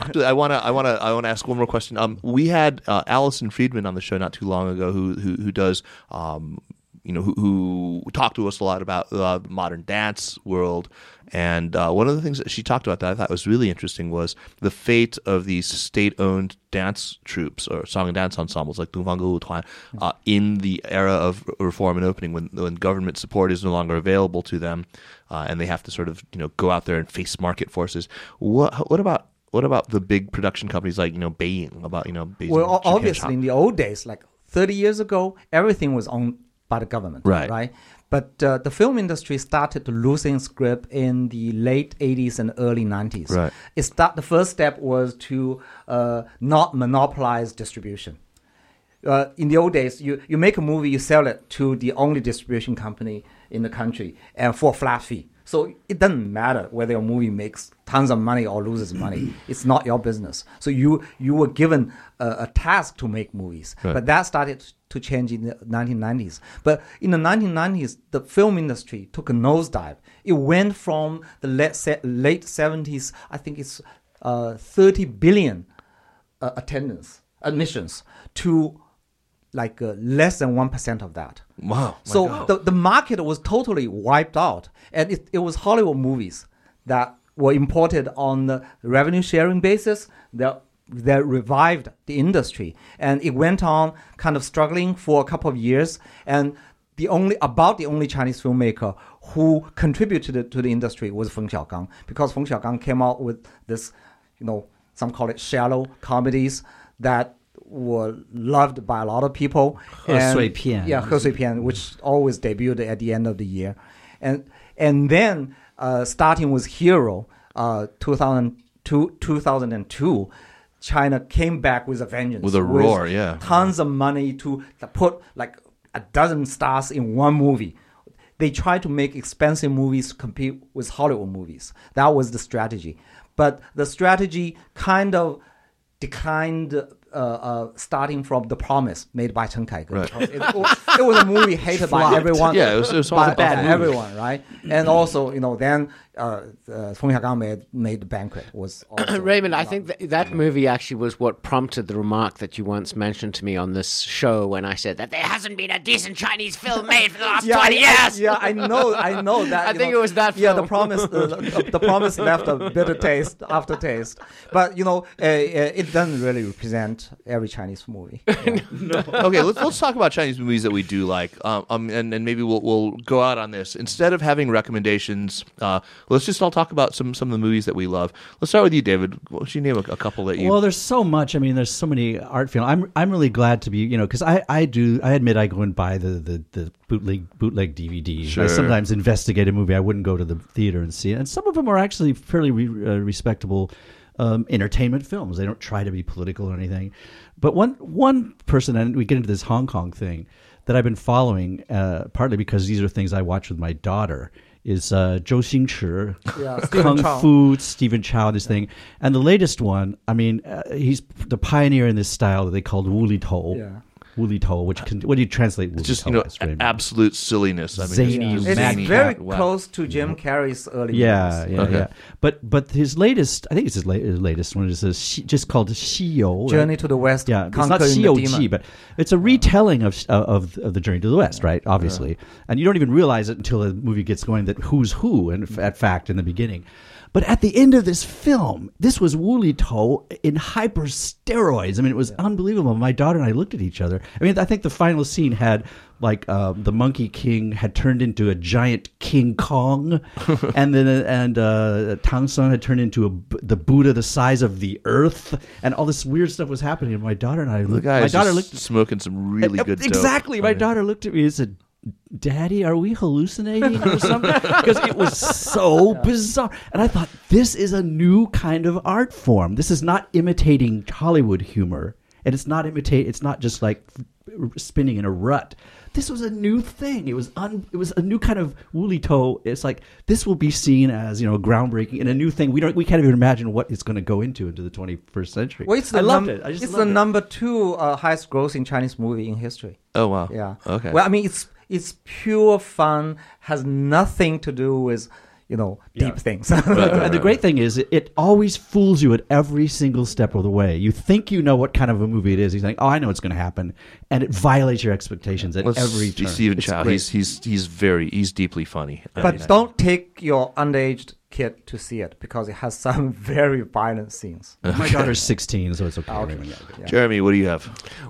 S1: Actually, I want to I want to I want to ask one more question. Um, we had uh, Alison Friedman on the show not too long ago, who who, who does um, you know, who, who talked to us a lot about uh, the modern dance world. And uh, one of the things that she talked about that I thought was really interesting was the fate of these state-owned dance troops or song and dance ensembles like Tuan uh, in the era of reform and opening when when government support is no longer available to them uh, and they have to sort of you know go out there and face market forces. What what about what about the big production companies like you know Beijing? About you know Beijing,
S3: Well, obviously, in the old days, like 30 years ago, everything was owned by the government,
S1: Right.
S3: Right. But uh, the film industry started losing grip in the late 80s and early 90s.
S1: Right.
S3: It start, the first step was to uh, not monopolize distribution. Uh, in the old days, you, you make a movie, you sell it to the only distribution company in the country, and for a flat fee. So it doesn't matter whether your movie makes tons of money or loses money. It's not your business. So you you were given a, a task to make movies,
S1: Right.
S3: but that started to change in the 1990s. But in the 1990s, the film industry took a nosedive. It went from the late, late 70s, I think it's uh, 30 billion uh, attendance admissions to like uh, less than 1% of that.
S1: wow.
S3: So
S1: God.
S3: the, the market was totally wiped out. And it, it was Hollywood movies that were imported on the revenue sharing basis that, that revived the industry. And it went on kind of struggling for a couple of years. And the only about the only Chinese filmmaker who contributed to the industry was Feng Xiaogang because Feng Xiaogang came out with this, you know, some call it shallow comedies that were loved by a lot of people. And-
S4: Pian.
S3: Yeah, He Sui Pian, which always debuted at the end of the year, and and then uh, starting with Hero, uh, 2002, 2002, China came back with a vengeance,
S1: With a roar, yeah.
S3: tons of money to put like a dozen stars in one movie. They tried to make expensive movies compete with Hollywood movies. That was the strategy, but the strategy kind of declined. Uh, uh, starting from The Promise, made by Chen Kaige,
S1: Right.
S3: It, it was a movie hated by everyone.
S1: Yeah, it was- it was
S3: by,
S1: a bad
S3: by
S1: movie.
S3: everyone, right? And also, you know, then uh, uh, Feng Xiaogang made made The Banquet was
S2: Raymond, I think that, that movie actually was what prompted the remark that you once mentioned to me on this show when I said that there hasn't been a decent Chinese film made for the last
S3: yeah,
S2: 20
S3: I,
S2: years.
S3: I, yeah, I know, I know that.
S2: I think
S3: know,
S2: it was that
S3: Yeah, the promise, uh, the, the promise left a bitter taste, aftertaste. But you know, uh, uh, it doesn't really represent every Chinese movie. Yeah.
S1: okay, let's let's talk about Chinese movies that we do like, um, um and, and maybe we'll we'll go out on this instead of having recommendations. Uh, let's just all talk about some some of the movies that we love. Let's start with you, David. What would you name a, a couple that you?
S4: Well, there's so much. I mean, there's so many art films. I'm I'm really glad to be, you know, because I I do. I admit I go and buy the the, the bootleg bootleg DVDs.
S1: Sure.
S4: I sometimes investigate a movie. I wouldn't go to the theater and see it, and some of them are actually fairly re, uh, respectable um, entertainment films. They don't try to be political or anything. But one one person, and we get into this Hong Kong thing that I've been following, uh, partly because these are things I watch with my daughter. Is uh, Zhou Xingchi,
S3: Yeah,
S4: Kung
S3: Chow.
S4: Fu, Stephen Chow, this thing, and the latest one. I mean, uh, he's the pioneer in this style that they called Wu Li Tou.
S3: Yeah.
S4: Wu Li Tou, which can, what do you translate? Wu
S1: it's just
S4: Tou
S1: you know
S4: as,
S1: absolute silliness. I mean,
S4: Zany,
S1: just
S3: It's very
S1: Wow.
S3: close to Jim mm-hmm. Carrey's early
S4: Yeah,
S3: movies.
S4: yeah,
S1: Okay.
S4: yeah. But but his latest, I think it's his, la- his latest one, is a, just called Xiyo.
S3: Journey to the West,
S4: Yeah, it's not
S3: Conquering the
S4: COG, but it's a uh. retelling of, of of the Journey to the West, right? Obviously, and you don't even realize it until the movie gets going that who's who, and at fact in the beginning. But at the end of this film, this was Wu Li Tou in hyper steroids. I mean, it was unbelievable. My daughter and I looked at each other. I mean, I think the final scene had like uh, the Monkey King had turned into a giant King Kong, and then uh, and uh, Tang Seng had turned into a, the Buddha the size of the Earth, and all this weird stuff was happening. And my daughter and I, looked, my daughter looked
S1: smoking some really good.
S4: Exactly.
S1: I
S4: My daughter looked at me and said, Daddy, are we hallucinating or something? Because it was so bizarre. And I thought, this is a new kind of art form. This is not imitating Hollywood humor. And it's not imitate. It's not just like spinning in a rut. This was a new thing. It was un, it was a new kind of Wu Li Tou. It's like this will be seen as you know groundbreaking and a new thing. We don't we can't even imagine what it's going to go into into the 21st century.
S3: Well, it's the
S4: I loved
S3: num-
S4: it. I just
S3: it's the
S4: it.
S3: number two uh, highest grossing Chinese movie in history.
S1: Oh wow.
S3: Yeah.
S1: Okay.
S3: Well, I mean, it's it's pure fun. Has nothing to do with you know,
S4: Yeah.
S3: deep things.
S4: and the great thing is, it, it always fools you at every single step of the way. You think you know what kind of a movie it is. You think, oh, I know what's going to happen, and it violates your expectations at
S1: Well,
S4: every
S1: S-
S4: turn.
S1: Stephen
S4: It's
S1: Chow, he's he's he's very he's deeply funny. I
S3: but
S1: mean,
S3: don't take your underage kid to see it because it has some very violent scenes.
S4: My daughter's 16, so it's okay.
S3: okay.
S1: Jeremy, what do you have?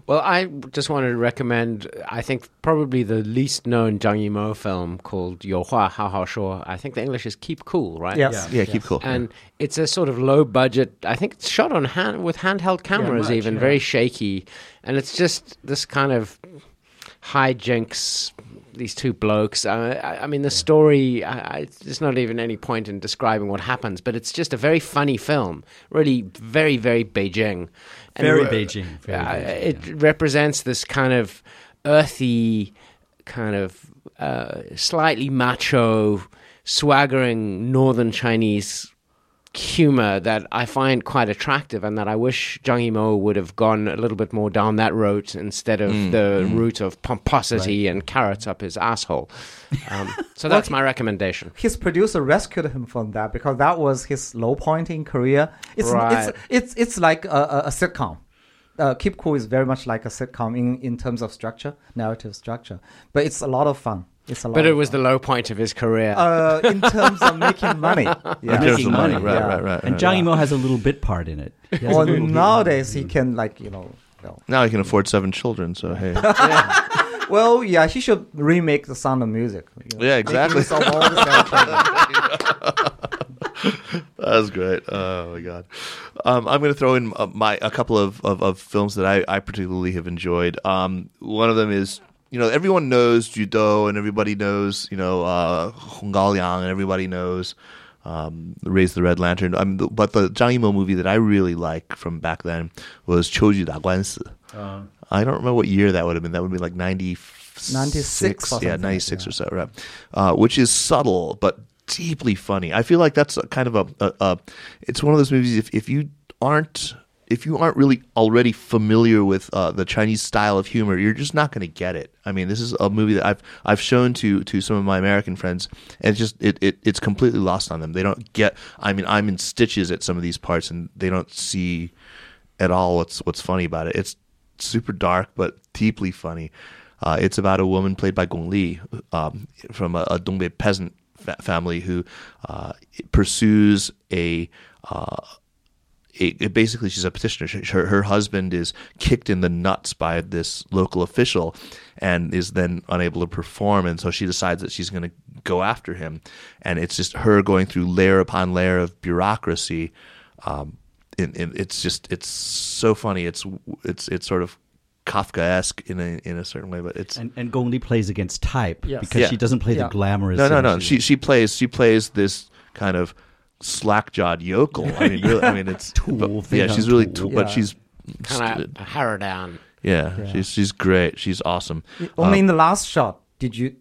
S2: Well, I just wanted to recommend, I think, probably the least known Zhang Yimou film called You Hua Hao Hao Shuo. I think the English is Keep Cool, right?
S3: Yes.
S1: Yeah, yeah yes. Keep Cool.
S2: And it's a sort of low budget, I think it's shot on hand with handheld cameras, yeah,
S4: much,
S2: even, very shaky. And it's just this kind of hijinks these two blokes. Uh, I, I mean, the story. I, I, there's not even any point in describing what happens, but it's just a very funny film. Really, very, very Beijing. And
S4: Very Beijing, very
S2: uh,
S4: Beijing,
S2: it represents this kind of earthy, kind of uh, slightly macho, swaggering Northern Chinese humor that I find quite attractive, and that I wish Zhang Yimou would have gone a little bit more down that route instead of the route of pomposity and carrots up his asshole. Um, so that's my recommendation.
S3: His producer rescued him from that because that was his low point in career. It's
S2: Right.
S3: it's it's it's like a, a, a sitcom. Uh, Keep Cool is very much like a sitcom in, in terms of structure, narrative structure, but it's a lot of fun. It's a lot.
S2: But it was the low point of his career.
S3: uh, in terms of making money. Yeah.
S4: Making
S1: money,
S4: money,
S1: right,
S3: yeah.
S1: right, right.
S4: And
S1: right.
S4: Zhang Yimou has a little bit part in it. He has a
S3: Well,
S4: little-
S3: nowadays he can like you know. you know.
S1: now he can afford seven children, so hey.
S3: Well, yeah, he should remake the Sound of Music. you know.
S1: Yeah,
S3: Make
S1: exactly.
S3: use of all the soundtrack.
S1: That's great. Oh my god. Um, I'm going to throw in uh, my a couple of, of, of films that I, I particularly have enjoyed. Um, one of them is you know, everyone knows Ju Dou and everybody knows, you know, uh, Hong Liang and everybody knows um, Raise the Red Lantern. Um, but the Zhang Yimou movie that I really like from back then was Qiu Ju Da Guan
S4: Si.
S1: I don't remember what year that would have been. That would be like 96.
S3: 96
S1: yeah, 96
S3: yeah.
S1: or so, right? Uh, which is subtle, but deeply funny. I feel like that's kind of a, a, a it's one of those movies if, if you aren't if you aren't really already familiar with uh, the Chinese style of humor, you're just not going to get it. I mean, this is a movie that I've I've shown to to some of my American friends, and it's just it, it it's completely lost on them. They don't get. I mean, I'm in stitches at some of these parts, and they don't see at all what's what's funny about it. It's super dark but deeply funny. Uh, it's about a woman played by Gong Li um, from a, a Dongbei peasant fa- family who uh, pursues a. Uh, it, it basically she's a petitioner. She- Her, her husband is kicked in the nuts by this local official, and is then unable to perform. And so she decides that she's going to go after him, and it's just her going through layer upon layer of bureaucracy. Um, and, and it's just it's so funny. It's it's it's sort of Kafkaesque in a in a certain way, but it's
S4: and, and Gong Li plays against type
S3: Yes.
S4: because
S1: Yeah.
S4: she doesn't play
S3: Yeah.
S4: the glamorous.
S1: no, no, no. She she plays she plays this kind of slack jawed yokel. I mean, really, I mean, it's
S4: Tool,
S1: but- yeah, she's
S4: young
S1: really,
S4: tool.
S1: t- but
S3: Yeah.
S1: she's
S2: kind of harrow down.
S1: yeah,
S3: Yeah.
S1: she's she's great. She's awesome.
S3: Only
S1: Uh,
S3: in the last shot did you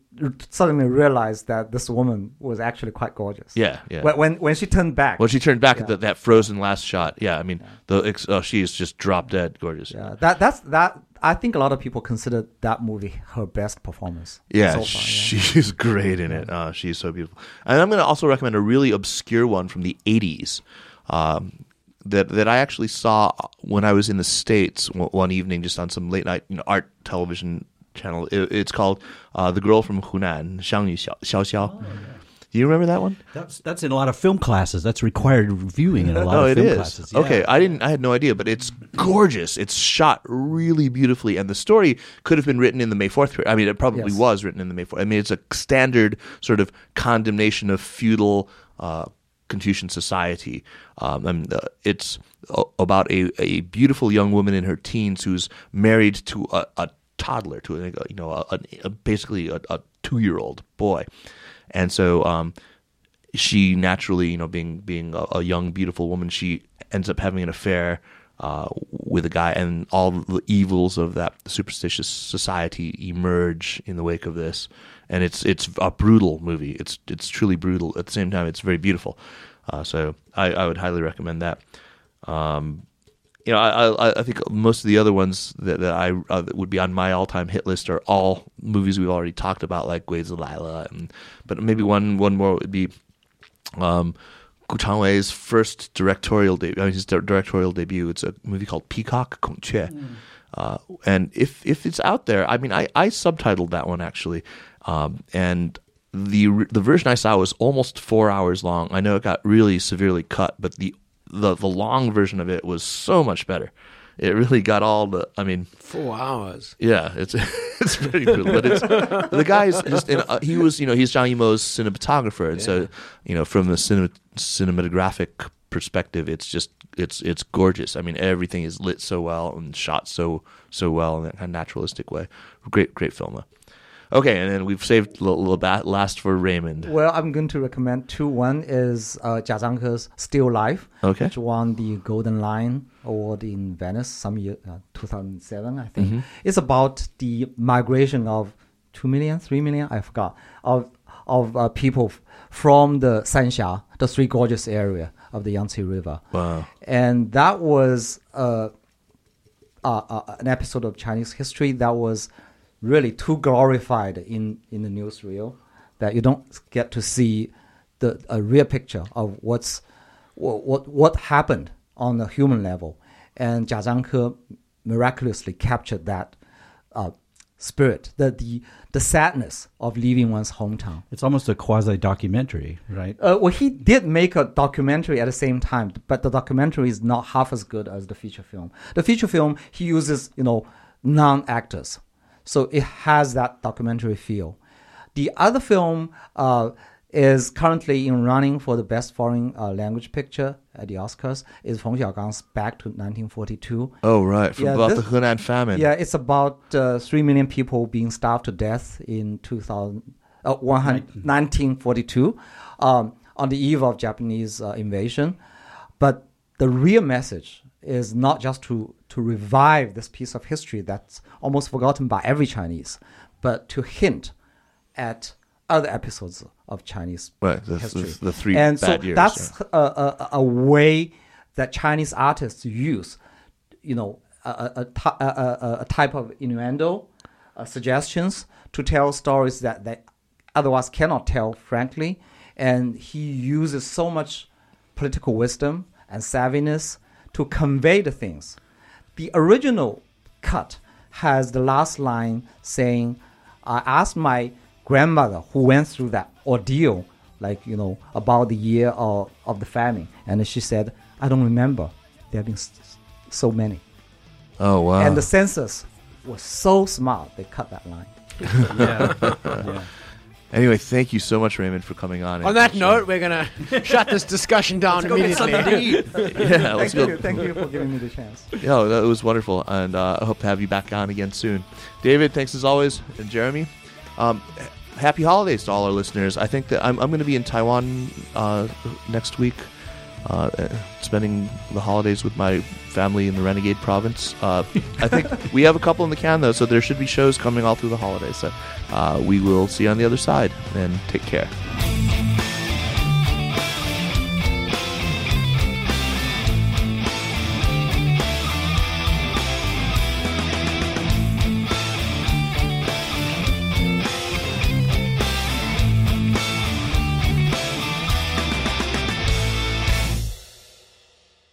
S3: suddenly realize that this woman was actually quite gorgeous.
S1: yeah, yeah.
S3: When when, when she turned back.
S1: when she turned back at the, that frozen last shot, yeah, I mean, the ex- oh, she is just drop dead gorgeous.
S3: yeah, that that's that. I think a lot of people consider that movie her best performance.
S1: Yeah,
S3: so far, yeah.
S1: she's great in it. Uh, she's so beautiful. And I'm going to also recommend a really obscure one from the 80s um, that that I actually saw when I was in the States one, one evening, just on some late night you know, art television channel. It, it's called uh, The Girl from Hunan, Xiang Yu Xiao Xiao. Xiao. Do you remember that one?
S4: That's that's in a lot of film classes. That's required viewing in a lot
S1: Oh,
S4: of
S1: it
S4: film
S1: is.
S4: classes. Yeah.
S1: Okay, I didn't. I had no idea, but it's gorgeous. It's shot really beautifully, and the story could have been written in the May Fourth period. I mean, it probably
S3: Yes.
S1: was written in the May Fourth. I mean, it's a standard sort of condemnation of feudal uh, Confucian society. Um, and uh, it's about a, a beautiful young woman in her teens who's married to a, a toddler, to a, you know, a, a, basically a, a two year old boy, and so. Um, she naturally, you know, being being a, a young, beautiful woman, she ends up having an affair uh, with a guy, and all the evils of that superstitious society emerge in the wake of this. And it's it's a brutal movie. It's it's truly brutal. At the same time, it's very beautiful. Uh, so I, I would highly recommend that. Um, you know, I, I I think most of the other ones that, that I uh, that would be on my all time hit list are all movies we've already talked about, like Guizi Laile, and but maybe one one more would be um, Gu Changwei's first directorial debut. I mean, his di- directorial debut. It's a movie called Peacock Kong Que. Uh, and if if it's out there, I mean, I, I subtitled that one actually, um, and the the version I saw was almost four hours long. I know it got really severely cut, but the the the long version of it was so much better. It really got all the. I mean,
S2: Four hours.
S1: yeah, it's it's pretty brutal, but it's the guy's just in, uh, he was you know he's Zhang Yimou's cinematographer, and so you know from the cinema, cinematographic perspective, it's just it's it's gorgeous. I mean, everything is lit so well and shot so so well in that kind of naturalistic way. Great great film. though. Okay, and then we've saved a little, little last for Raymond.
S3: Well, I'm going to recommend two. One is uh, Jia Zhangke's Still Life,
S1: Okay.
S3: which won the Golden Lion Award in Venice some year, uh, 2007, I think. It's about the migration of 2 million, 3 million, I forgot, of, of uh, people from the Sanxia, the Three Gorges area of the Yangtze River.
S1: Wow.
S3: And that was uh, uh, uh, an episode of Chinese history that was really too glorified in, in the newsreel that you don't get to see the a real picture of what's what what, what happened on the human level. And Jia Zhangke miraculously captured that uh, spirit, the, the the sadness of leaving one's hometown.
S4: It's almost a quasi documentary, right?
S3: Uh, well, he did make a documentary at the same time, but the documentary is not half as good as the feature film. The feature film he uses, you know, non-actors, so it has that documentary feel. The other film uh, is currently in running for the best foreign uh, language picture at the Oscars. Is Feng Xiaogang's Back to 1942.
S1: Oh right, from
S3: Yeah,
S1: about
S3: this-
S1: the Henan famine.
S3: Yeah, it's about uh, 3 million people being starved to death in 2000, uh, 1942 um, on the eve of Japanese uh, invasion. But the real message is not just to, to revive this piece of history that's almost forgotten by every Chinese, but to hint at other episodes of Chinese
S1: Right, the-
S3: history.
S1: the- the three
S3: and so
S1: years,
S3: that's a, a, a way that Chinese artists use, you know, a, a, a type of innuendo, uh, suggestions to tell stories that they otherwise cannot tell, frankly. And he uses so much political wisdom and savviness to convey the things. The original cut has the last line saying, I asked my grandmother who went through that ordeal, like, you know, about the year of, of the famine. And she said, I don't remember. There have been s- s- so many.
S1: Oh wow.
S3: And the census was so smart, they cut that line.
S4: yeah. yeah.
S1: Anyway, thank you so much, Raymond, for coming on.
S2: On that note, we're going to shut this discussion down immediately.
S1: yeah, let's
S3: Thank
S1: go.
S3: you, thank you for giving me the chance.
S1: Yeah, that was wonderful, and uh, I hope to have you back on again soon. David, thanks as always, and Jeremy. Um, happy holidays to all our listeners. I think that I'm, I'm going to be in Taiwan uh, next week, uh, spending the holidays with my family in the Renegade Province. Uh, I think we have a couple in the can though, so there should be shows coming all through the holidays. So uh, we will see you on the other side, and take care.